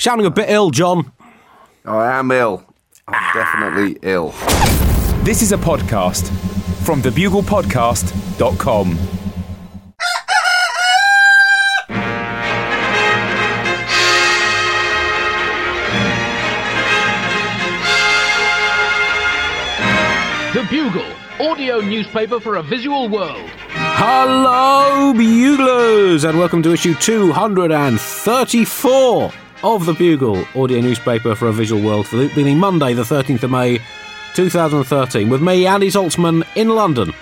Sounding a bit ill, John. I am ill. I'm ah. definitely ill. This is a podcast from thebuglepodcast.com. The Bugle, audio newspaper for a visual world. Hello, buglers, and welcome to issue 234 of The Bugle, audio newspaper for a visual world, for the being Monday, the 13th of May, 2013, with me, Andy Zaltzman, in London.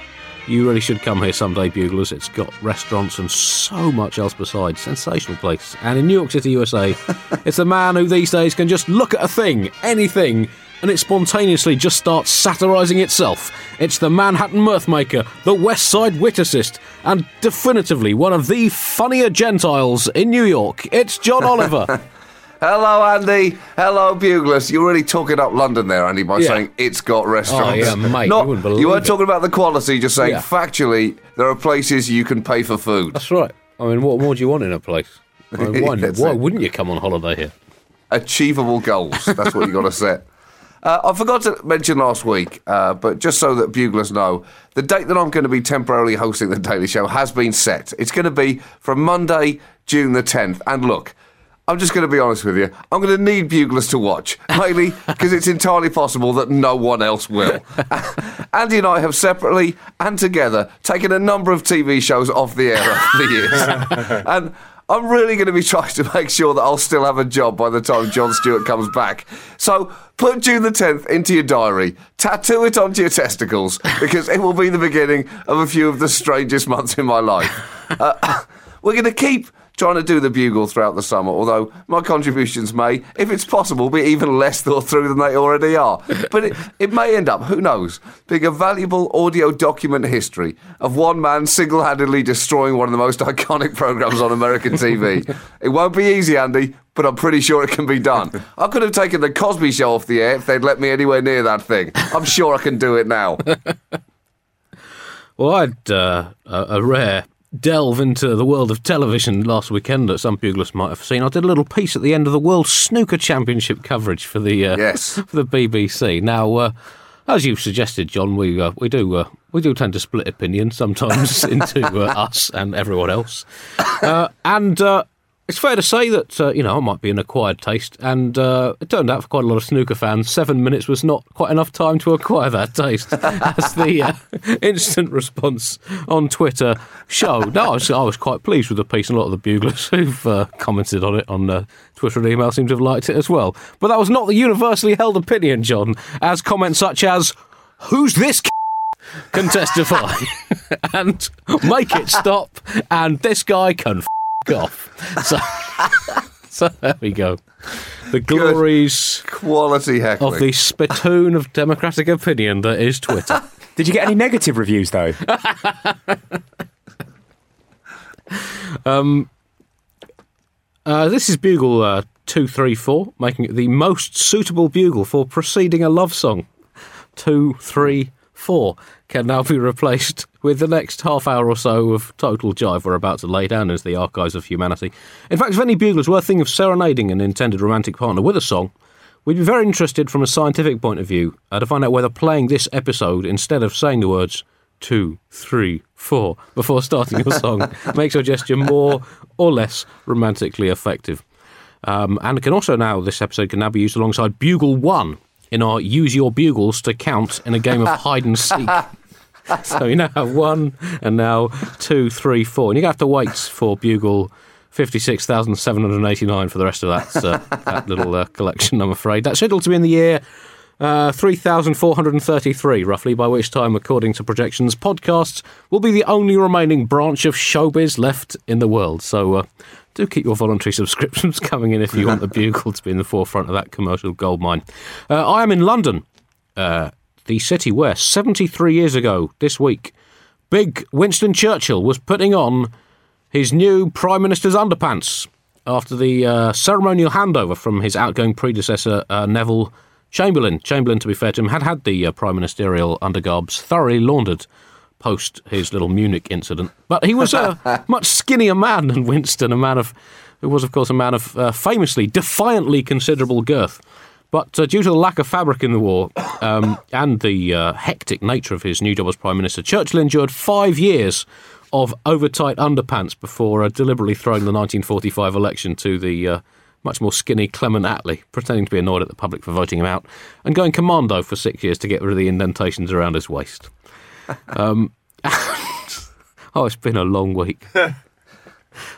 You really should come here someday, buglers. It's got restaurants and so much else besides. Sensational place. And in New York City, USA, it's a man who these days can just look at a thing, anything, and it spontaneously just starts satirising itself. It's the Manhattan Mirthmaker, the West Side Wit Assist, and definitively one of the funnier Gentiles in New York. It's John Oliver. Hello, Andy. Hello, Buglers. You're really talking up London there, Andy, by Yeah. saying it's got restaurants. Oh, yeah, mate, Not, you wouldn't weren't it. talking about the quality, just saying Yeah. factually, there are places you can pay for food. That's right. I mean, what more do you want in a place? I mean, why why wouldn't you come on holiday here? Achievable goals. That's what you got to set. Uh, I forgot to mention last week, uh, but just so that buglers know, the date that I'm going to be temporarily hosting the Daily Show has been set. It's going to be from Monday, June the 10th. And look, I'm just going to be honest with you. I'm going to need buglers to watch, mainly because it's entirely possible that no one else will. Andy and I have separately and together taken a number of TV shows off the air over the years. and I'm really going to be trying to make sure that I'll still have a job by the time Jon Stewart comes back. So put June the 10th into your diary, tattoo it onto your testicles, because it will be the beginning of a few of the strangest months in my life. Uh, we're going to keep trying to do the bugle throughout the summer, although my contributions may, if it's possible, be even less thought through than they already are. But it, it may end up, who knows, being a valuable audio document history of one man single handedly destroying one of the most iconic programs on American TV. it won't be easy, Andy. But I'm pretty sure it can be done. I could have taken the Cosby Show off the air if they'd let me anywhere near that thing. I'm sure I can do it now. Well, I had uh, a, a rare delve into the world of television last weekend that some buglers might have seen. I did a little piece at the end of the World Snooker Championship coverage for the uh, Yes. for the BBC. Now, uh, as you've suggested, John, we uh, we do uh, we do tend to split opinion sometimes into uh, us and everyone else, uh, and. It's fair to say that uh, you know I might be an acquired taste, and uh, it turned out for quite a lot of snooker fans, seven minutes was not quite enough time to acquire that taste, as the uh, instant response on Twitter showed. No, I was, I was quite pleased with the piece, and a lot of the buglers who've uh, commented on it on uh, Twitter and email seem to have liked it as well. But that was not the universally held opinion, John, as comments such as "Who's this?" can testify and make it stop, and this guy can f- off. So, so there we go. The glories Quality heckling. of the spittoon of democratic opinion that is Twitter. Did you get any negative reviews though? Uh, this is Bugle uh, 234, making it the most suitable bugle for preceding a love song. 234 can now be replaced with the next half hour or so of total jive we're about to lay down as the archives of humanity. In fact, if any buglers were thinking of serenading an intended romantic partner with a song, we'd be very interested from a scientific point of view uh, to find out whether playing this episode instead of saying the words two, three, four before starting your song makes your gesture more or less romantically effective. Um, and can also now, this episode can now be used alongside Bugle 1 in our Use Your Bugles to Count in a game of hide and seek. so you now have one, and now two, three, four. And you're going to have to wait for Bugle 56,789 for the rest of that, uh, that little uh, collection, I'm afraid. That's scheduled to be in the year uh, 3,433, roughly, by which time, according to projections, podcasts will be the only remaining branch of showbiz left in the world. So uh, do keep your voluntary subscriptions coming in if you want the Bugle to be in the forefront of that commercial goldmine. Uh, I am in London, uh, the city where 73 years ago this week, big Winston Churchill was putting on his new Prime Minister's underpants after the uh, ceremonial handover from his outgoing predecessor, uh, Neville Chamberlain. Chamberlain, to be fair to him, had had the uh, prime ministerial undergarbs thoroughly laundered post his little Munich incident. But he was a much skinnier man than Winston, a man of who was, of course, a man of uh, famously, defiantly considerable girth. But uh, due to the lack of fabric in the war um, and the uh, hectic nature of his new job as Prime Minister, Churchill endured five years of overtight underpants before uh, deliberately throwing the 1945 election to the uh, much more skinny Clement Attlee, pretending to be annoyed at the public for voting him out, and going commando for six years to get rid of the indentations around his waist. Um, oh, it's been a long week.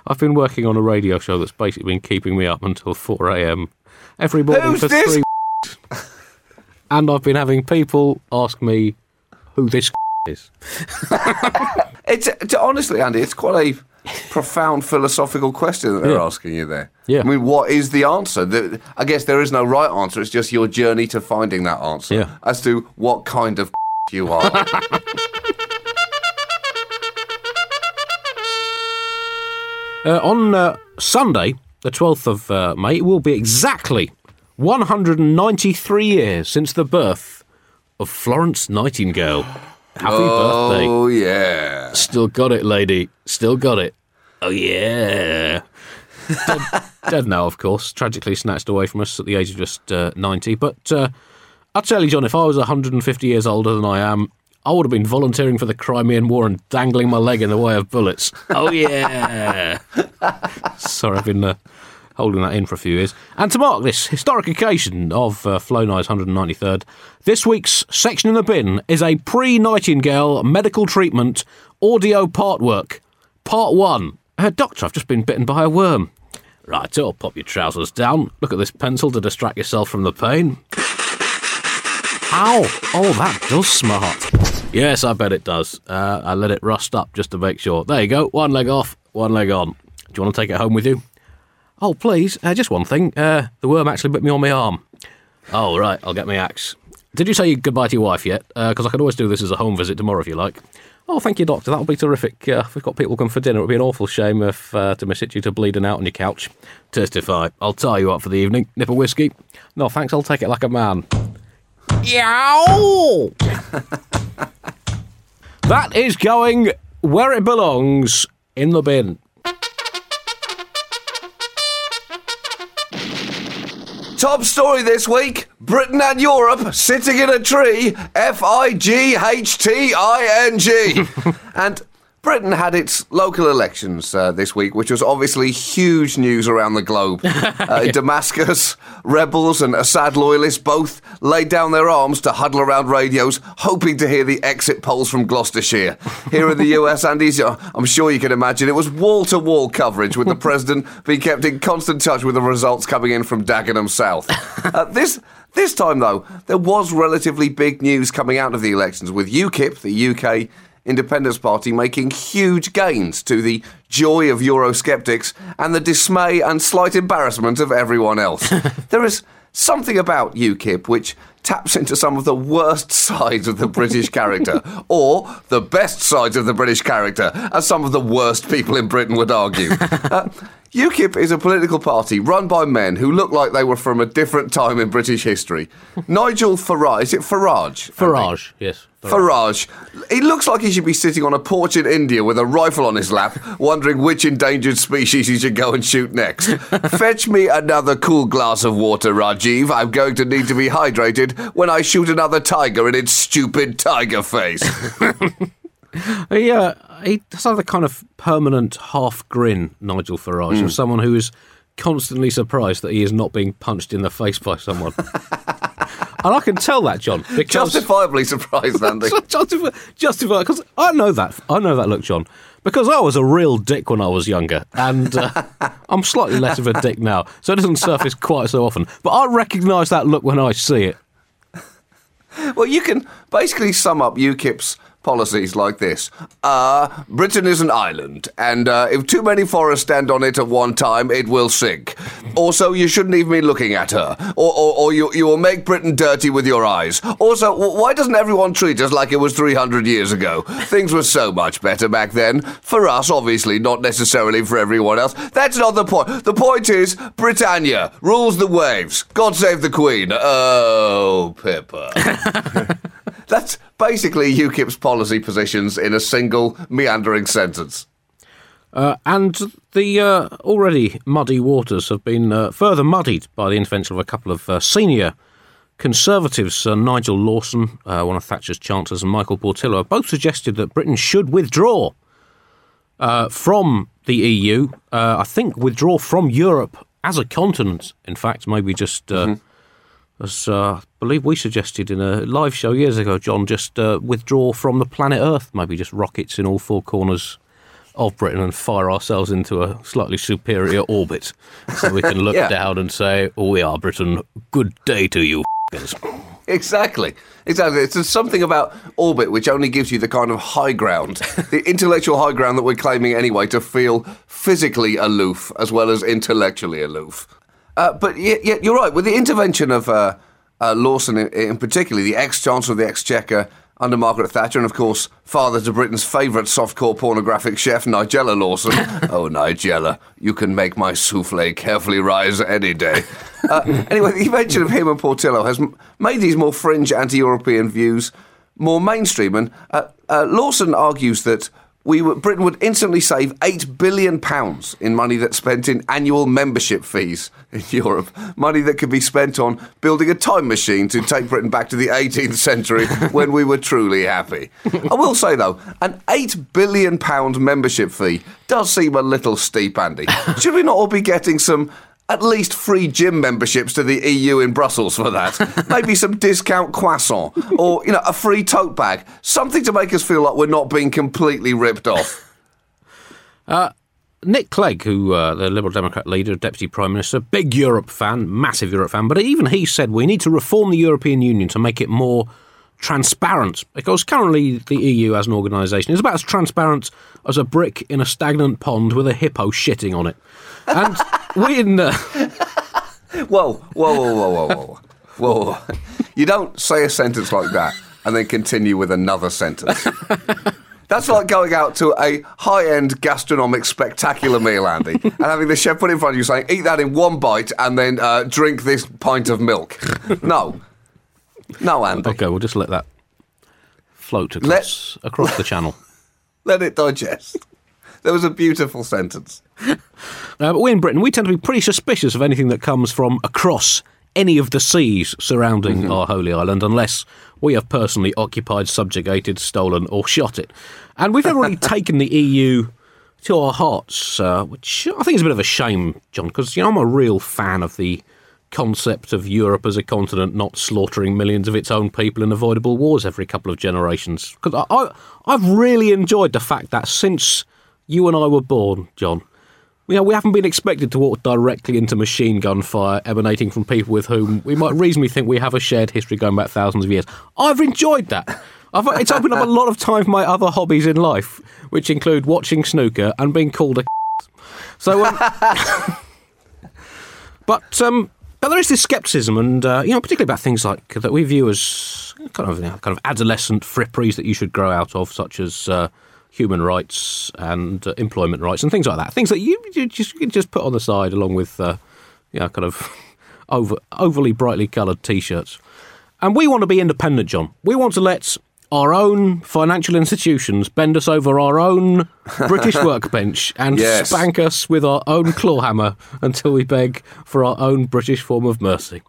I've been working on a radio show that's basically been keeping me up until 4 a.m. every morning Who's for this three weeks. And I've been having people ask me who this is. It's, it's honestly, Andy, it's quite a profound philosophical question that they're Yeah. asking you there. Yeah. I mean, what is the answer? The, I guess there is no right answer. It's just your journey to finding that answer Yeah. as to what kind of you are. Uh, on uh, Sunday, the 12th of uh, May, it will be exactly 193 years since the birth of Florence Nightingale. Happy birthday. oh yeah. Still got it, lady. Still got it. Oh, yeah. dead, dead now, of course. Tragically snatched away from us at the age of just uh, 90. But uh, I'll tell you, John, if I was 150 years older than I am, I would have been volunteering for the Crimean War and dangling my leg in the way of bullets. Oh, yeah. Sorry, I've been uh, holding that in for a few years. And to mark this historic occasion of uh, Flo Nye's 193rd, this week's section in the bin is a pre Nightingale medical treatment audio part work. Part one. Uh, doctor, I've just been bitten by a worm. Right, so pop your trousers down. Look at this pencil to distract yourself from the pain. Ow! Oh, that does smart. Yes, I bet it does. Uh, I let it rust up just to make sure. There you go. One leg off, one leg on. Do you want to take it home with you? Oh, please. Uh, just one thing. Uh, the worm actually bit me on my arm. Oh, right. I'll get my axe. Did you say goodbye to your wife yet? Because I could always do this as a home visit tomorrow if you like. Oh, thank you, doctor. That'll be terrific. Uh, if we've got people come for dinner, it would be an awful shame if uh, to miss it due to bleeding out on your couch. Testify. I'll tie you up for the evening. Nip a whiskey. No, thanks. I'll take it like a man. Yow! that is going where it belongs in the bin. Top story this week Britain and Europe sitting in a tree. F I G H T I N G. And Britain had its local elections uh, this week, which was obviously huge news around the globe. Uh, in Damascus, rebels and Assad loyalists both laid down their arms to huddle around radios, hoping to hear the exit polls from Gloucestershire. Here in the US, Andy's, uh, I'm sure you can imagine, it was wall to wall coverage with the president being kept in constant touch with the results coming in from Dagenham South. Uh, this. This time, though, there was relatively big news coming out of the elections, with UKIP, the UK Independence Party, making huge gains to the joy of Eurosceptics and the dismay and slight embarrassment of everyone else. there is something about UKIP which taps into some of the worst sides of the British character, or the best sides of the British character, as some of the worst people in Britain would argue. Uh, UKIP is a political party run by men who look like they were from a different time in British history. Nigel Farage, is it Farage? Farage, yes. Farage. He looks like he should be sitting on a porch in India with a rifle on his lap, wondering which endangered species he should go and shoot next. Fetch me another cool glass of water, Rajiv. I'm going to need to be hydrated when I shoot another tiger in its stupid tiger face. He, uh, he does have the kind of permanent half grin, Nigel Farage, Hmm. of someone who is constantly surprised that he is not being punched in the face by someone. and I can tell that, John, because Justifiably surprised, Andy. Justifiably, because I know that, I know that look, John, because I was a real dick when I was younger, and uh, I'm slightly less of a dick now, so it doesn't surface quite so often. But I recognise that look when I see it. Well, you can basically sum up UKIP's policies like this. Uh, Britain is an island, and uh, if too many forests stand on it at one time, it will sink. Also, you shouldn't even be looking at her, or, or, or you, you will make Britain dirty with your eyes. Also, why doesn't everyone treat us like it was 300 years ago? Things were so much better back then. For us, obviously, not necessarily for everyone else. That's not the point. The point is, Britannia rules the waves. God save the Queen. Oh, Pippa. That's basically UKIP's policy positions in a single meandering sentence. Uh, and the uh, already muddy waters have been uh, further muddied by the intervention of a couple of uh, senior Conservatives, uh, Nigel Lawson, uh, one of Thatcher's chancellors, and Michael Portillo, have both suggested that Britain should withdraw uh, from the EU. Uh, I think withdraw from Europe as a continent, in fact, maybe just. Uh, As uh, I believe we suggested in a live show years ago, John, just uh, withdraw from the planet Earth, maybe just rockets in all four corners of Britain and fire ourselves into a slightly superior orbit so we can look Yeah. down and say, oh, we are Britain, good day to you. f***ers." Exactly. Exactly. It's something about orbit which only gives you the kind of high ground, the intellectual high ground that we're claiming anyway, to feel physically aloof as well as intellectually aloof. Uh, but yet, yet you're right. With the intervention of uh, uh, Lawson, in, in particular, the ex-chancellor of the Exchequer under Margaret Thatcher, and of course, father to Britain's favourite softcore pornographic chef, Nigella Lawson. oh, Nigella, you can make my souffle carefully rise any day. Uh, anyway, the invention of him and Portillo has m- made these more fringe anti-European views more mainstream. And uh, uh, Lawson argues that we would, Britain would instantly save eight billion pounds in money that's spent in annual membership fees in Europe, money that could be spent on building a time machine to take Britain back to the 18th century when we were truly happy. I will say though, an eight billion pound membership fee does seem a little steep, Andy. Should we not all be getting some? At least free gym memberships to the EU in Brussels for that. Maybe some discount croissant or, you know, a free tote bag. Something to make us feel like we're not being completely ripped off. Nick Clegg, who uh, the Liberal Democrat leader, Deputy Prime Minister, big Europe fan, massive Europe fan, but even he said we need to reform the European Union to make it more transparent because currently the EU as an organisation is about as transparent as a brick in a stagnant pond with a hippo shitting on it. And we in uh, Whoa, whoa, whoa, whoa, whoa, whoa. Whoa. You don't say a sentence like that and then continue with another sentence. That's like going out to a high-end gastronomic spectacular meal, Andy, and having the chef put in front of you saying, "Eat that in one bite and then uh, drink this pint of milk." No, no, Andy. okay, we'll just let that float across across the channel. Let it digest. There was a beautiful sentence. Uh, but we in Britain, we tend to be pretty suspicious of anything that comes from across any of the seas surrounding our holy island, unless we have personally occupied, subjugated, stolen, or shot it. And we've never really taken the EU to our hearts, uh, which I think is a bit of a shame, John, because you know I'm a real fan of the concept of Europe as a continent not slaughtering millions of its own people in avoidable wars every couple of generations. Because I, I, I've really enjoyed the fact that since you and I were born, John, you know, we haven't been expected to walk directly into machine gun fire emanating from people with whom we might reasonably think we have a shared history going back thousands of years. I've enjoyed that. I've, it's opened up a lot of time for my other hobbies in life, which include watching snooker and being called a. So, um, but um, but there is this scepticism, and uh, you know, particularly about things like that we view as kind of you know, kind of adolescent fripperies that you should grow out of, such as uh, human rights and uh, employment rights and things like that. Things that you, you just you just put on the side along with uh, you know, kind of over overly brightly coloured t-shirts. And we want to be independent, John. We want to let our own financial institutions bend us over our own British workbench and Yes. spank us with our own claw hammer until we beg for our own British form of mercy.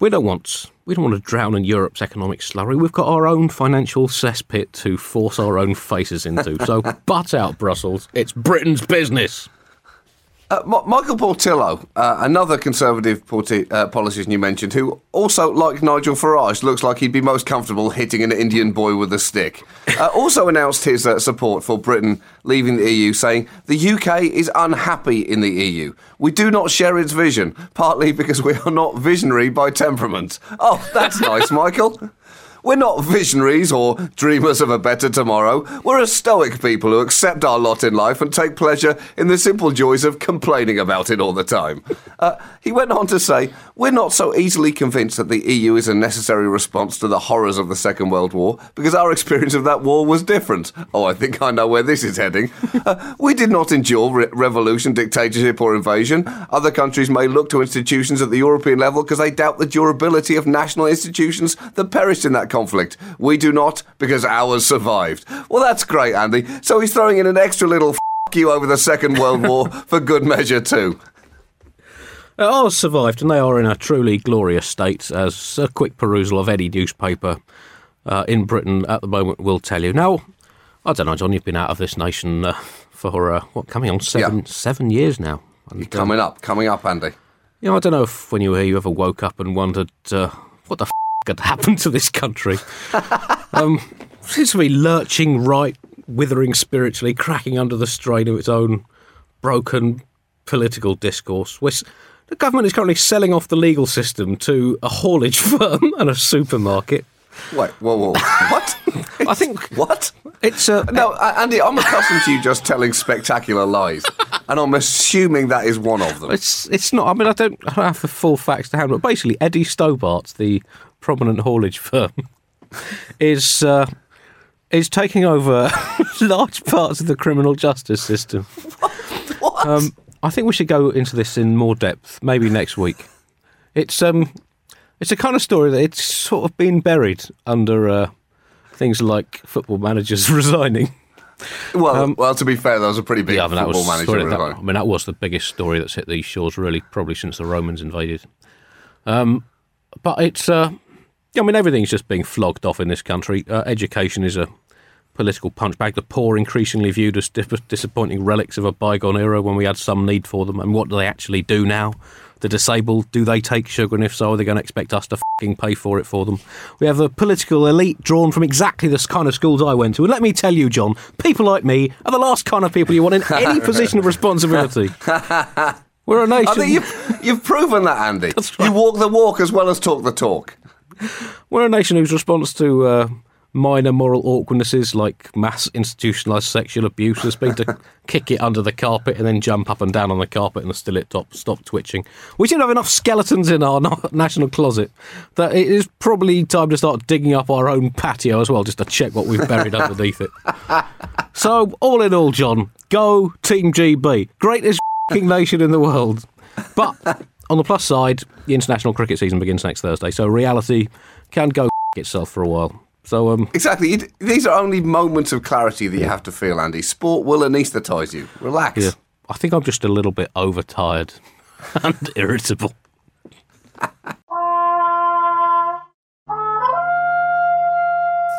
We don't want we don't want to drown in Europe's economic slurry. We've got our own financial cesspit to force our own faces into. So butt out, Brussels. It's Britain's business. Uh, Michael Portillo, uh, another Conservative uh, politician you mentioned, who also, like Nigel Farage, looks like he'd be most comfortable hitting an Indian boy with a stick, uh, also announced his uh, support for Britain leaving the EU, saying the UK is unhappy in the EU. We do not share its vision, partly because we are not visionary by temperament. Oh, that's nice, Michael. We're not visionaries or dreamers of a better tomorrow. We're a stoic people who accept our lot in life and take pleasure in the simple joys of complaining about it all the time. Uh, he went on to say, We're not so easily convinced that the EU is a necessary response to the horrors of the Second World War because our experience of that war was different. Oh, I think I know where this is heading. Uh, we did not endure re- revolution, dictatorship, or invasion. Other countries may look to institutions at the European level because they doubt the durability of national institutions that perished in that conflict. We do not because ours survived. Well, that's great, Andy. So he's throwing in an extra little F you over the Second World War for good measure too. Uh, Ours survived, and they are in a truly glorious state, as a quick perusal of any newspaper uh, in Britain at the moment will tell you. Now, I don't know, John, you've been out of this nation uh, for, uh, what, coming on seven, Yeah. seven years now. And, uh, Coming up, coming up, Andy. you know, I don't know if when you were here you ever woke up and wondered uh, what the f- had happen to this country. um, seems to be lurching right, withering spiritually, cracking under the strain of its own broken political discourse. We're the government is currently selling off the legal system to a haulage firm and a supermarket. Wait, whoa, whoa, what? I think what? it's a No, uh, Andy, I'm accustomed to you just telling spectacular lies, and I'm assuming that is one of them. It's it's not. I mean, I don't, I don't have the full facts to hand, but basically, Eddie Stobart, the prominent haulage firm, is uh, is taking over large parts of the criminal justice system. What? Um, I think we should go into this in more depth, maybe next week. It's um, it's a kind of story that it's sort of been buried under uh, things like football managers resigning. well, well, to be fair, that was a pretty big Yeah, I mean, that football was manager. that. I mean, that was the biggest story that's hit these shores, really, probably since the Romans invaded. Um, but it's, uh, I mean, everything's just being flogged off in this country. Uh, education is a political punchbag. The poor increasingly viewed as disappointing relics of a bygone era when we had some need for them. And what do they actually do now? The disabled, do they take sugar? And if so, are they going to expect us to fing pay for it for them? We have a political elite drawn from exactly the kind of schools I went to. And let me tell you, John, people like me are the last kind of people you want in any position of responsibility. We're a nation. think you've, you've proven that, Andy. Right. You walk the walk as well as talk the talk. We're a nation whose response to uh, minor moral awkwardnesses like mass institutionalised sexual abuse has been to kick it under the carpet and then jump up and down on the carpet and still it top stop twitching. We seem to have enough skeletons in our national closet that it is probably time to start digging up our own patio as well, just to check what we've buried underneath it. So, all in all, John, go Team GB, greatest nation in the world. But on the plus side, the international cricket season begins next Thursday, so reality can go itself for a while. So, um, Exactly. These are only moments of clarity that you have to feel, Andy. Sport will anaesthetise you. Relax. yeah, I think I'm just a little bit overtired and irritable.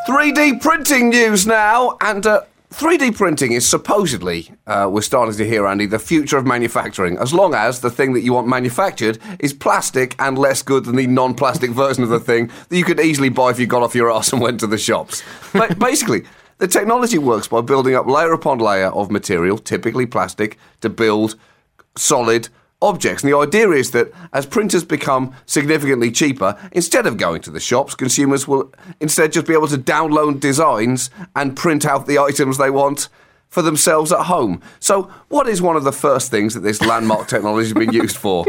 3D printing news now, and uh, 3D printing is supposedly, uh, we're starting to hear, Andy, the future of manufacturing, as long as the thing that you want manufactured is plastic and less good than the non plastic version of the thing that you could easily buy if you got off your ass and went to the shops. But basically, the technology works by building up layer upon layer of material, typically plastic, to build solid objects. And the idea is that as printers become significantly cheaper, instead of going to the shops, consumers will instead just be able to download designs and print out the items they want for themselves at home. So, what is one of the first things that this landmark technology has been used for?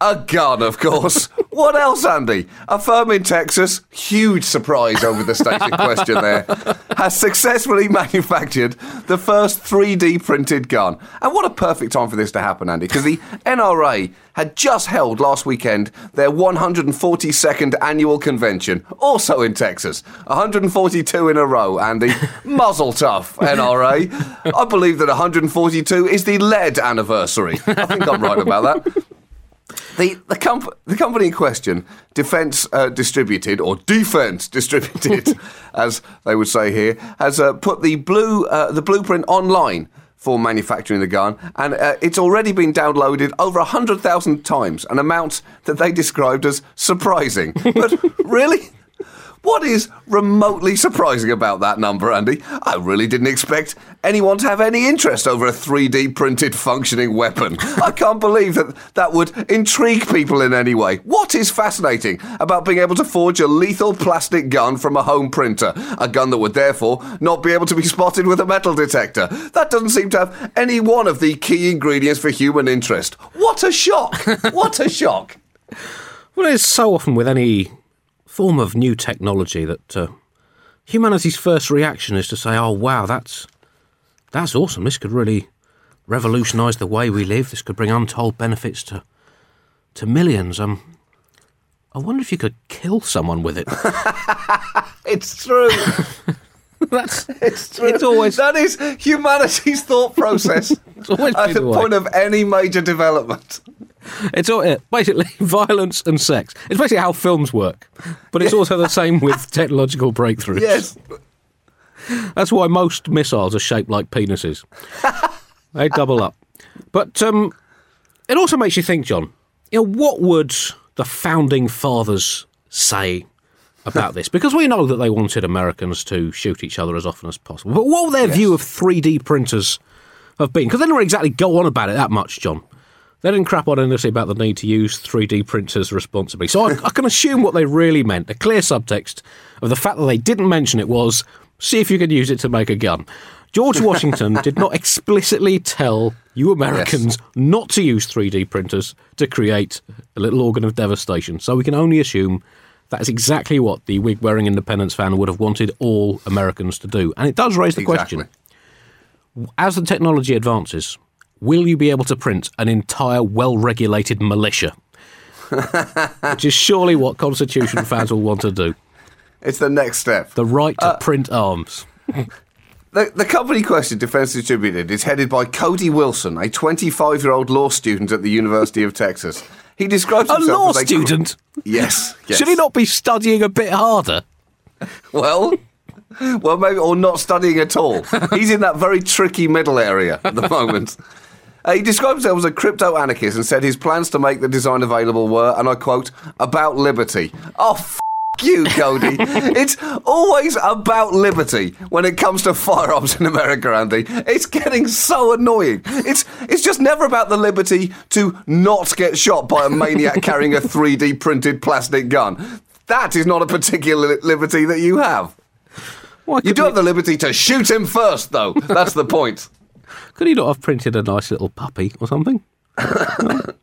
A gun, of course. What else, Andy? A firm in Texas, huge surprise over the station question there, has successfully manufactured the first 3D printed gun. And what a perfect time for this to happen, Andy, because the NRA had just held last weekend their 142nd annual convention, also in Texas. 142 in a row, Andy. Muzzle tough, NRA. I believe that 142 is the lead anniversary. I think I'm right about that. The the, comp- the company in question, Defence uh, Distributed or Defence Distributed, as they would say here, has uh, put the blue uh, the blueprint online for manufacturing the gun, and uh, it's already been downloaded over hundred thousand times, an amount that they described as surprising. But really. What is remotely surprising about that number, Andy? I really didn't expect anyone to have any interest over a 3D printed functioning weapon. I can't believe that that would intrigue people in any way. What is fascinating about being able to forge a lethal plastic gun from a home printer? A gun that would therefore not be able to be spotted with a metal detector. That doesn't seem to have any one of the key ingredients for human interest. What a shock! What a shock! Well, it's so often with any form of new technology that uh, humanity's first reaction is to say, "Oh, wow, that's that's awesome. This could really revolutionise the way we live. This could bring untold benefits to to millions." Um, I wonder if you could kill someone with it. It's true. That's it's, always that is humanity's thought process always at the the point of any major development. It's all it basically violence and sex. It's basically how films work, but it's also the same with technological breakthroughs. Yes, That's why most missiles are shaped like penises. they double up. But um, it also makes you think, John. You know, what would the founding fathers say about this? Because we know that they wanted Americans to shoot each other as often as possible. But what would their view of 3D printers have been? Because they didn't exactly go on about it that much, John. They didn't crap on endlessly about the need to use 3D printers responsibly. So I, I can assume what they really meant, a clear subtext of the fact that they didn't mention it was see if you can use it to make a gun. George Washington did not explicitly tell you Americans not to use 3D printers to create a little organ of devastation. So we can only assume that is exactly what the wig wearing independence fan would have wanted all Americans to do. And it does raise the exactly. question as the technology advances, will you be able to print an entire well regulated militia? Which is surely what Constitution fans will want to do. it's the next step. The right to uh, print arms. The, the company question, Defence Distributed, is headed by Cody Wilson, a 25 year old law student at the University of Texas. He describes A himself law as a cr- student? yes, yes. Should he not be studying a bit harder? Well, well, maybe or not studying at all. He's in that very tricky middle area at the moment. Uh, he described himself as a crypto anarchist and said his plans to make the design available were, and I quote, about liberty. Oh. F- you, Cody. it's always about liberty when it comes to firearms in America, Andy. It's getting so annoying. It's it's just never about the liberty to not get shot by a maniac carrying a 3D printed plastic gun. That is not a particular liberty that you have. Why You do he- have the liberty to shoot him first, though. That's the point. Could he not have printed a nice little puppy or something?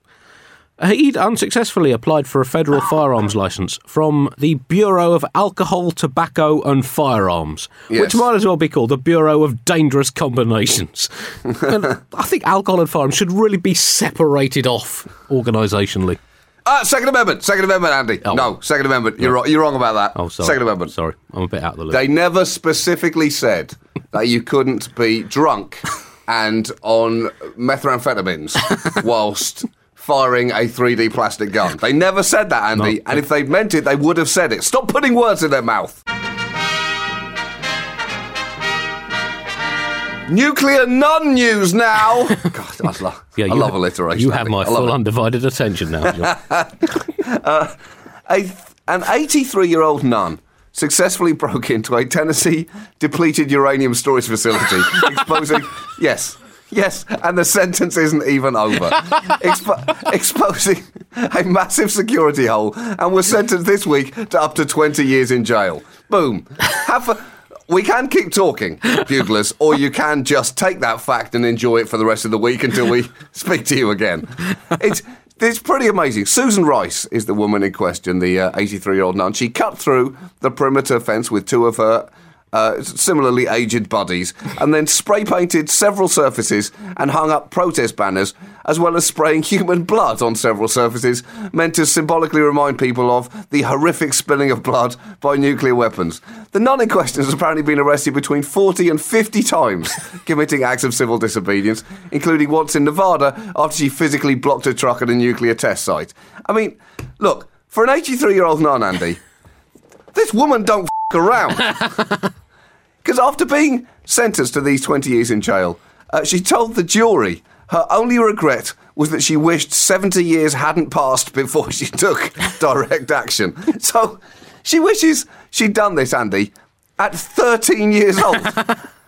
He'd unsuccessfully applied for a federal firearms license from the Bureau of Alcohol, Tobacco and Firearms, which might as well be called the Bureau of Dangerous Combinations. and I think alcohol and firearms should really be separated off organisationally. Ah, Second Amendment. Second Amendment, Andy. Oh. No, Second Amendment. You're, wrong, you're wrong about that. Oh, sorry. Second Amendment. Sorry, I'm a bit out of the loop. They never specifically said that you couldn't be drunk and on methamphetamines whilst firing a 3D plastic gun. They never said that, Andy. No. And if they'd meant it, they would have said it. Stop putting words in their mouth. Nuclear nun news now. God, I love, Yeah, I love ha- alliteration. You have my full it. undivided attention now. John. Uh, a, an 83 year old nun successfully broke into a Tennessee depleted uranium storage facility, exposing. Yes. Yes, and the sentence isn't even over. Expo- exposing a massive security hole and was sentenced this week to up to 20 years in jail. Boom. Have a, we can keep talking, buglers, or you can just take that fact and enjoy it for the rest of the week until we speak to you again. It's it's pretty amazing. Susan Rice is the woman in question, the uh, 83 year old nun. She cut through the perimeter fence with two of her uh, similarly aged buddies and then spray painted several surfaces and hung up protest banners, as well as spraying human blood on several surfaces, meant to symbolically remind people of the horrific spilling of blood by nuclear weapons. The nun in question has apparently been arrested between 40 and 50 times, committing acts of civil disobedience, including once in Nevada after she physically blocked a truck at a nuclear test site. I mean, look, for an 83 year old nun, Andy, this woman don't around. Because after being sentenced to these 20 years in jail, uh, she told the jury her only regret was that she wished 70 years hadn't passed before she took direct action. So she wishes she'd done this, Andy, at 13 years old.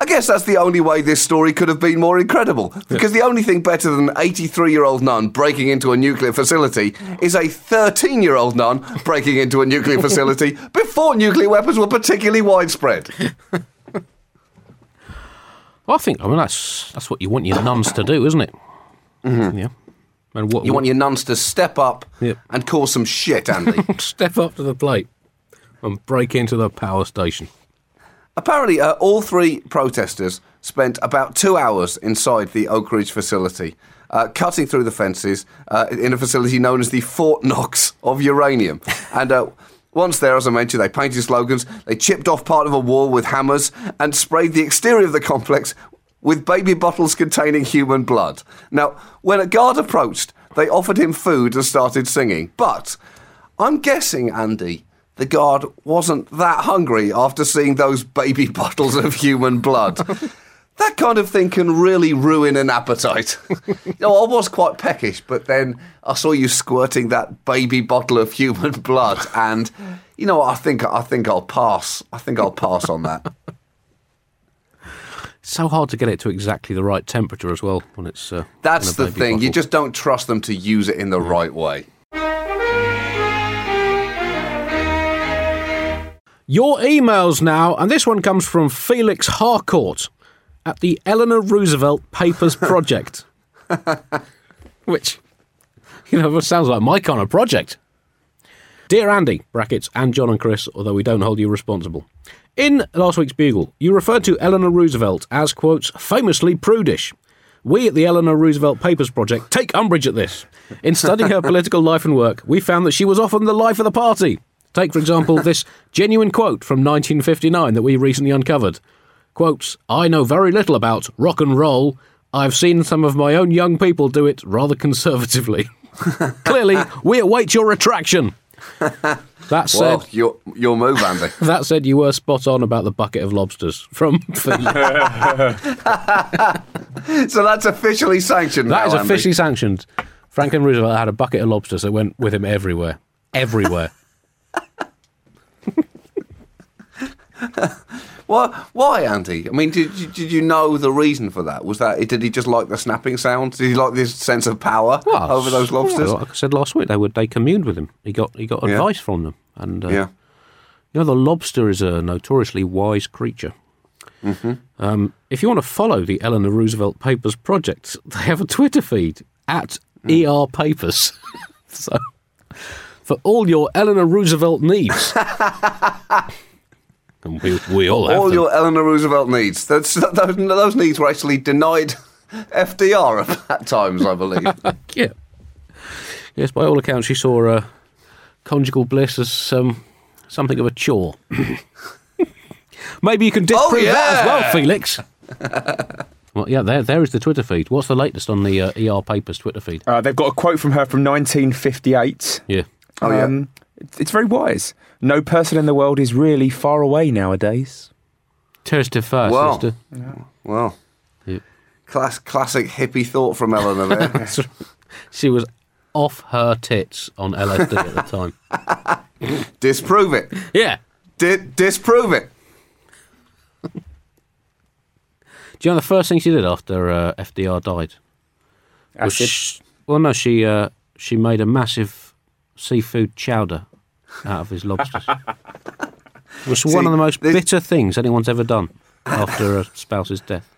I guess that's the only way this story could have been more incredible. Because the only thing better than an 83 year old nun breaking into a nuclear facility is a 13 year old nun breaking into a nuclear facility before nuclear weapons were particularly widespread. Well, I think I mean that's that's what you want your nuns to do, isn't it? Mm-hmm. Yeah. And what You want your nuns to step up Yep. and cause some shit, Andy. step up to the plate and break into the power station. Apparently, uh, all three protesters spent about two hours inside the Oak Ridge facility, uh, cutting through the fences uh, in a facility known as the Fort Knox of uranium. and uh, Once there, as I mentioned, they painted slogans, they chipped off part of a wall with hammers, and sprayed the exterior of the complex with baby bottles containing human blood. Now, when a guard approached, they offered him food and started singing. But I'm guessing, Andy, the guard wasn't that hungry after seeing those baby bottles of human blood. that kind of thing can really ruin an appetite. no, I was quite peckish, but then I saw you squirting that baby bottle of human blood, and you know, I think I think I'll pass. I think I'll pass on that. It's so hard to get it to exactly the right temperature as well when it's. Uh, That's the thing. You just don't trust them to use it in the right way. Your emails now, and this one comes from Felix Harcourt at the Eleanor Roosevelt Papers Project. Which, you know, sounds like my kind of project. Dear Andy, brackets, and John and Chris, although we don't hold you responsible. In last week's Bugle, you referred to Eleanor Roosevelt as, quotes, famously prudish. We at the Eleanor Roosevelt Papers Project take umbrage at this. In studying her political life and work, we found that she was often the life of the party. Take, for example, this genuine quote from 1959 that we recently uncovered. Quotes, I know very little about rock and roll. I've seen some of my own young people do it rather conservatively. Clearly, we await your retraction. That said, Well, your your move, Andy. that said, you were spot on about the bucket of lobsters from so that's officially sanctioned. That now, is Andy. officially sanctioned. Franklin Roosevelt had a bucket of lobsters that went with him everywhere. Everywhere. Why, why, Andy? I mean, did you, did you know the reason for that? Was that did he just like the snapping sound? Did he like this sense of power Well, over those lobsters? Like I said last week, they would they communed with him. He got he got Yeah. advice from them, and uh, Yeah. you know the lobster is a notoriously wise creature. Mm-hmm. Um, if you want to follow the Eleanor Roosevelt Papers project, they have a Twitter feed at Mm. ER Papers. so for all your Eleanor Roosevelt needs. And we, we all have All them. your Eleanor Roosevelt needs. That's, those, those needs were actually denied FDR at times, I believe. Yeah. Yes, by all accounts, she saw uh, conjugal bliss as um, something of a chore. Maybe you can disprove that as well. Felix. well, yeah, there, there is the Twitter feed. What's the latest on the uh, ER Papers Twitter feed? Uh, they've got a quote from her from 1958. Yeah. Oh, yeah. Um, it's, it's very wise. No person in the world is really far away nowadays. Tears to first, Well. sister. well, Yeah. class, classic hippie thought from Eleanor there. She was off her tits on LSD at the time. Disprove it. Yeah. Di- disprove it. Do you know the first thing she did after uh, FDR died? was Acid. sh- well, no, she uh, she made a massive seafood chowder out of his lobsters. it was one of the most this- bitter things anyone's ever done after a spouse's death.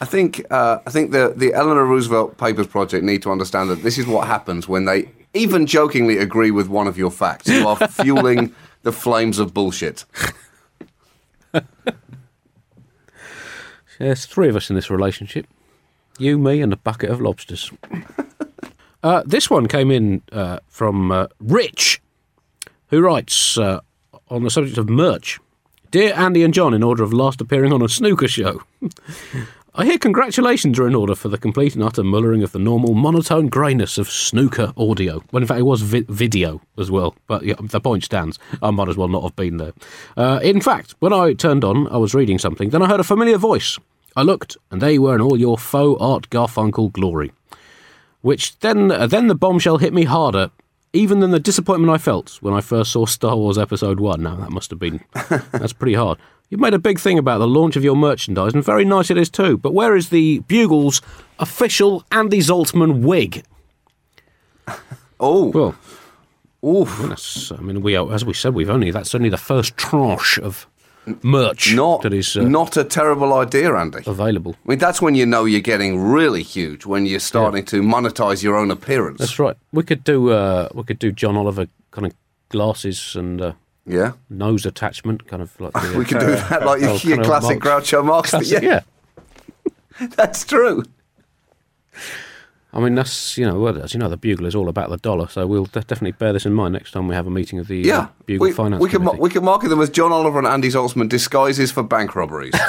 I think uh, I think the the Eleanor Roosevelt Papers Project need to understand that this is what happens when they even jokingly agree with one of your facts. You are fueling the flames of bullshit. There's three of us in this relationship. You, me, and a bucket of lobsters. Uh, this one came in uh, from uh, Rich, who writes uh, on the subject of merch. Dear Andy and John, in order of last appearing on a snooker show. I hear congratulations are in order for the complete and utter mullering of the normal monotone greyness of snooker audio. Well, in fact, it was vi- video as well, but yeah, the point stands. I might as well not have been there. Uh, in fact, when I turned on, I was reading something, then I heard a familiar voice. I looked, and there you were in all your faux Art Garfunkel glory. Which then, uh, then the bombshell hit me harder, even than the disappointment I felt when I first saw Star Wars Episode One. Now that must have been that's pretty hard. You've made a big thing about the launch of your merchandise, and very nice it is too. But where is the Bugle's official Andy Zaltzman wig? Oh, Well, oof. I mean, we are, as we said, we've only that's only the first tranche of merch Not, that is uh, not a terrible idea, Andy. available. I mean, that's when you know you're getting really huge, when you're starting to monetize your own appearance. That's right. We could do uh, we could do John Oliver kind of glasses and uh, yeah. nose attachment, kind of like the, uh, We could do that like your, your classic Marx. Groucho Marx. classic- yeah, yeah. that's true. I mean, that's you know, as you know, the bugle is all about the dollar, so we'll de- definitely bear this in mind next time we have a meeting of the uh, Yeah, bugle we, finance we can ma- we can market them as John Oliver and Andy Zaltzman disguises for bank robberies.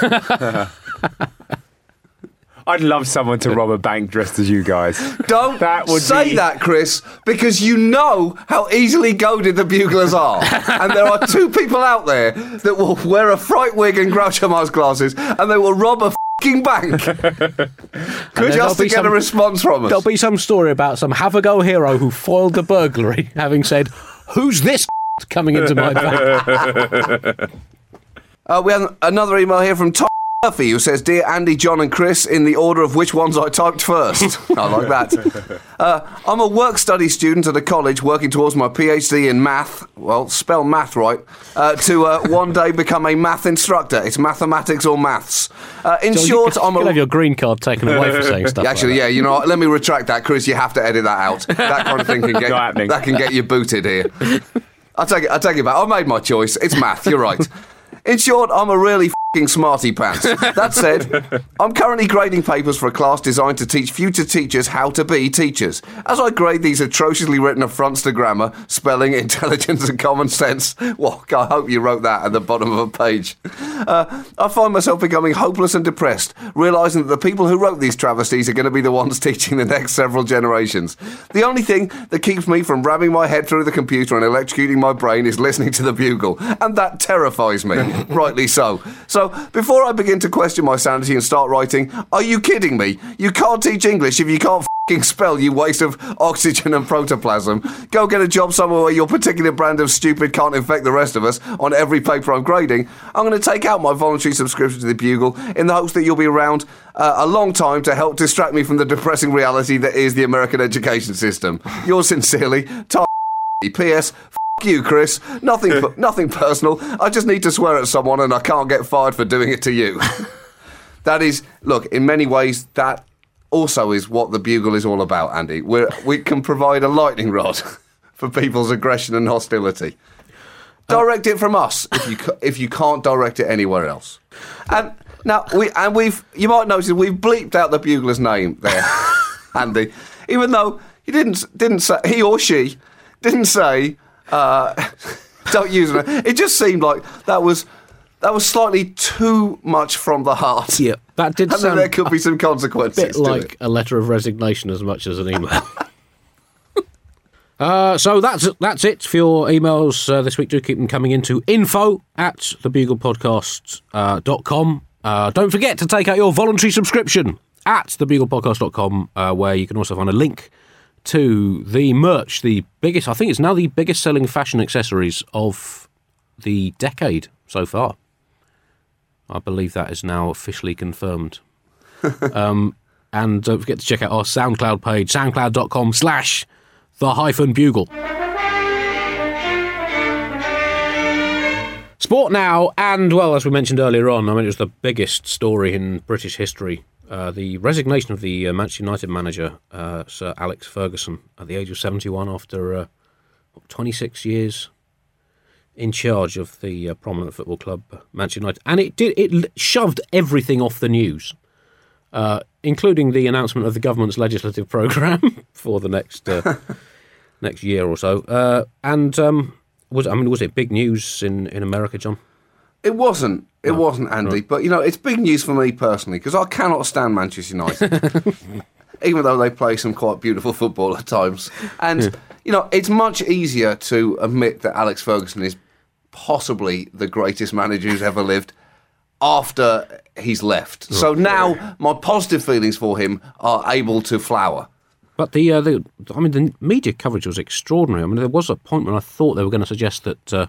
I'd love someone to rob a bank dressed as you guys. Don't That would say be- that, Chris, because you know how easily goaded the buglers are, and there are two people out there that will wear a fright wig and Groucho Marx glasses, and they will rob a fing bank there'll just to be get some- a response from us. There'll be some story about some have a go hero who foiled the burglary, having said, "Who's this coming into my van?" Uh, we have another email here from Tom Murphy who says, Dear Andy, John, and Chris, in the order of which ones I typed first. I like that. Uh, I'm a work study student at a college working towards my PhD in math. Well, spell math right. Uh, to uh, one day become a math instructor. It's mathematics or maths. Uh, in So you short, could- I'm you a. could have your green card taken away for saying stuff. Actually, like yeah, you know what? Let me retract that, Chris. You have to edit that out. That kind of thing can get that can get you booted here. I'll take it. I'll take it back. I made my choice. It's math. You're right. In short, I'm a really fing smarty pants. That said, I'm currently grading papers for a class designed to teach future teachers how to be teachers. As I grade these atrociously written affronts to grammar, spelling, intelligence, and common sense, well, I hope you wrote that at the bottom of a page. Uh, I find myself becoming hopeless and depressed, realizing that the people who wrote these travesties are going to be the ones teaching the next several generations. The only thing that keeps me from ramming my head through the computer and electrocuting my brain is listening to the bugle, and that terrifies me, rightly so. So, before I begin to question my sanity and start writing, are you kidding me? You can't teach English if you can't spell, you waste of oxygen and protoplasm. Go get a job somewhere where your particular brand of stupid can't infect the rest of us on every paper I'm grading. I'm going to take out my voluntary subscription to the Bugle in the hopes that you'll be around uh, a long time to help distract me from the depressing reality that is the American education system. Yours sincerely, Tom. P.S. You, Chris. Nothing, nothing personal. I just need to swear at someone, and I can't get fired for doing it to you. that is, look, in many ways, that also is what the bugle is all about, Andy. We're, we can provide a lightning rod for people's aggression and hostility. Uh, direct it from us if you if you can't direct it anywhere else. And now we and we've you might notice we've bleeped out the bugler's name there, Andy, even though he didn't didn't say he or she didn't say uh, don't use it. It just seemed like that was that was slightly too much from the heart. Yeah, that did and sound there could be some a consequences. bit like a letter of resignation as much as an email. Uh, so that's that's it for your emails uh, this week. Do keep them coming into info at thebuglepodcast.com. dot com. Uh, don't forget to take out your voluntary subscription at thebuglepodcast.com, uh, where you can also find a link to the merch, the biggest, I think it's now the biggest selling fashion accessories of the decade so far. I believe that is now officially confirmed. um, and don't forget to check out our SoundCloud page, soundcloud.com slash the hyphen bugle. Sport now, and well, as we mentioned earlier on, I mean, it was the biggest story in British history. Uh, the resignation of the uh, Manchester United manager, uh, Sir Alex Ferguson, at the age of 71 after uh, 26 years in charge of the uh, prominent football club, Manchester United. And it did it shoved everything off the news, uh, including the announcement of the government's legislative programme for the next uh, next year or so. Uh, and um, was I mean, was it big news in, in America, John? It wasn't. It wasn't, Andy. But you know, it's big news for me personally because I cannot stand Manchester United, even though they play some quite beautiful football at times. And you know, it's much easier to admit that Alex Ferguson is possibly the greatest manager who's ever lived after he's left. So now my positive feelings for him are able to flower. But the, uh, the I mean, the media coverage was extraordinary. I mean, there was a point when I thought they were going to suggest that uh,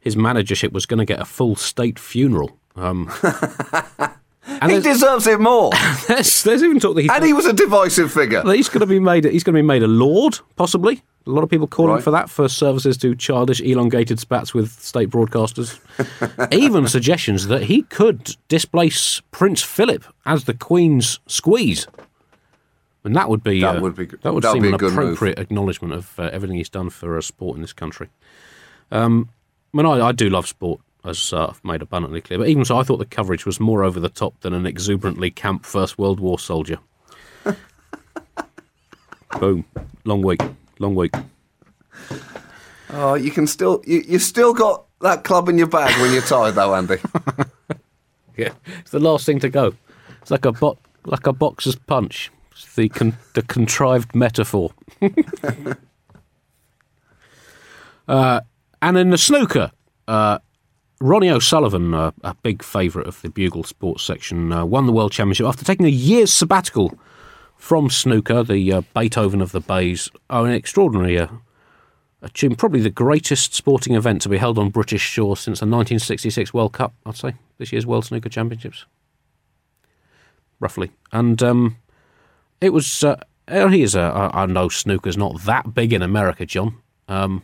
his managership was going to get a full state funeral. Um, and He deserves it more, there's, there's even talk that he's, and he was a divisive figure. that he's going to be made. He's going to be made a lord, possibly. A lot of people calling Right. for that for services to childish, elongated spats with state broadcasters. even suggestions that he could displace Prince Philip as the Queen's squeeze. And that would be That uh, would be that would seem be an a good move. appropriate acknowledgement of uh, everything he's done for a sport in this country. Um, I mean, I, I do love sport, as uh, I've made abundantly clear. But even so, I thought the coverage was more over the top than an exuberantly camp First World War soldier. Boom. Long week. Long week. Oh, you can still you you still got that club in your bag when you're tired, though, Andy. Yeah, it's the last thing to go. It's like a bo- like a boxer's punch. It's the con- the contrived metaphor. uh, and in the snooker, uh, Ronnie O'Sullivan, uh, a big favourite of the Bugle Sports section, uh, won the World Championship after taking a year's sabbatical from snooker, the uh, Beethoven of the Baize. Oh, an extraordinary uh, achievement, probably the greatest sporting event to be held on British shore since the 1966 World Cup, I'd say, this year's World Snooker Championships. Roughly. And um, it was, uh, here's a, I, I know snooker's not that big in America, John. Um,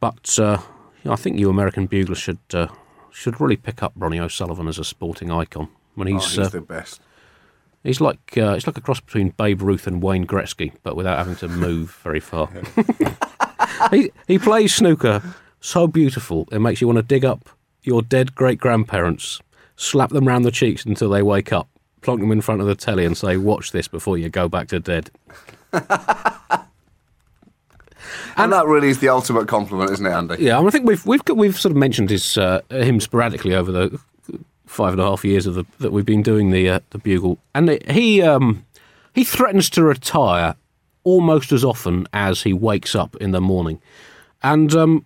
But uh, I think you American buglers should uh, should really pick up Ronnie O'Sullivan as a sporting icon. When Oh, he's he's uh, the best. he's like uh, he's like a cross between Babe Ruth and Wayne Gretzky, but without having to move very far. he he plays snooker so beautiful it makes you want to dig up your dead great grandparents, slap them round the cheeks until they wake up, plonk them in front of the telly, and say, "Watch this before you go back to dead." And that really is the ultimate compliment, isn't it, Andy? Yeah, I, mean, I think we've we've we've sort of mentioned his uh, him sporadically over the five and a half years of the, that we've been doing the uh, the bugle, and he um, he threatens to retire almost as often as he wakes up in the morning, and um,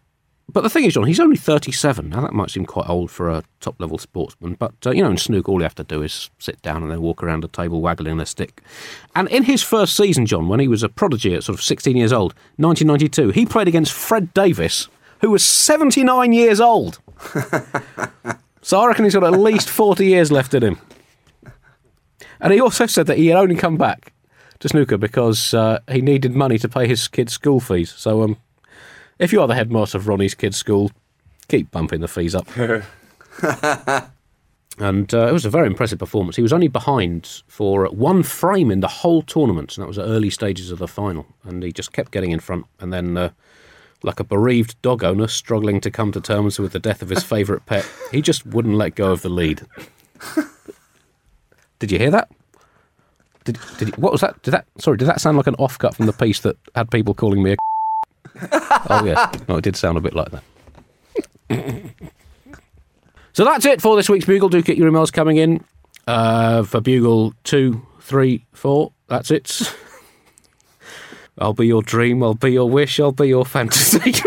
but the thing is, John, he's only thirty seven. Now that might seem quite old for a top level sportsman, but uh, you know, in snooker, all you have to do is sit down and then walk around a table waggling a stick. And in his first season, John, when he was a prodigy at sort of sixteen years old, nineteen ninety two, he played against Fred Davis, who was seventy nine years old. so I reckon he's got at least forty years left in him. And he also said that he had only come back to snooker because uh, he needed money to pay his kids' school fees. So, um, if you are the headmaster of Ronnie's kids' school, keep bumping the fees up. and uh, it was a very impressive performance. He was only behind for one frame in the whole tournament, and that was at early stages of the final. And he just kept getting in front, and then. Uh, like a bereaved dog owner struggling to come to terms with the death of his favourite pet, he just wouldn't let go of the lead. Did you hear that? Did, did you, what was that? Did that? Sorry, did that sound like an off cut from the piece that had people calling me a? Oh yeah, no, it did sound a bit like that. so that's it for this week's Bugle. Do get your emails coming in uh, for Bugle two, three, four. That's it. I'll be your dream. I'll be your wish. I'll be your fantasy.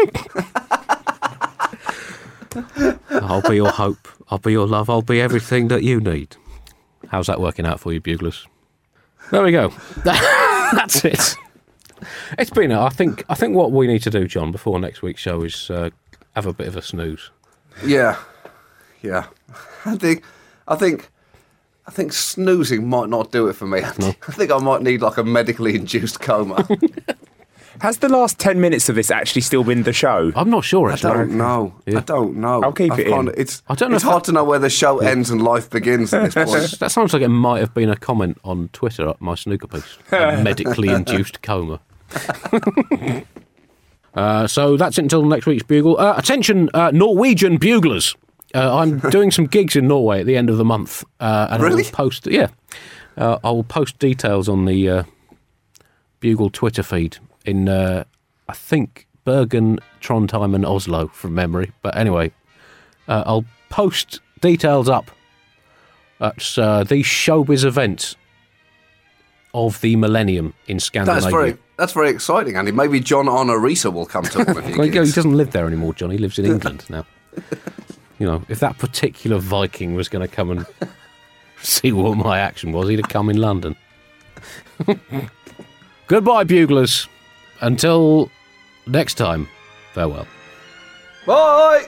I'll be your hope. I'll be your love. I'll be everything that you need. How's that working out for you, buglers? There we go. That's it. It's been. I think. I think what we need to do, John, before next week's show is uh, have a bit of a snooze. Yeah, yeah. I think, I think, I think snoozing might not do it for me. Andy. I think I might need like a medically induced coma. Has the last 10 minutes of this actually still been the show? I'm not sure. I don't know. Yeah. I don't know. I'll keep I it in. It's, I don't know it's hard that- to know where the show ends and life begins at this point. That sounds like it might have been a comment on Twitter at my snooker piece. A medically induced coma. uh, so that's it until next week's bugle. Uh, attention, uh, Norwegian buglers. Uh, I'm doing some gigs in Norway at the end of the month. Uh, and I will post, yeah. Uh, I will post details on the uh, Bugle Twitter feed in, uh, I think, Bergen, Trondheim, and Oslo from memory. But anyway, uh, I'll post details up at uh, the showbiz event of the millennium in Scandinavia. That's very, that's very exciting, Andy. Maybe John Arne Riise will come to one of your Well, he doesn't live there anymore, John. He lives in England now. You know, if that particular Viking was going to come and see what my action was, he'd have come in London. Goodbye, buglers. Until next time, farewell. Bye.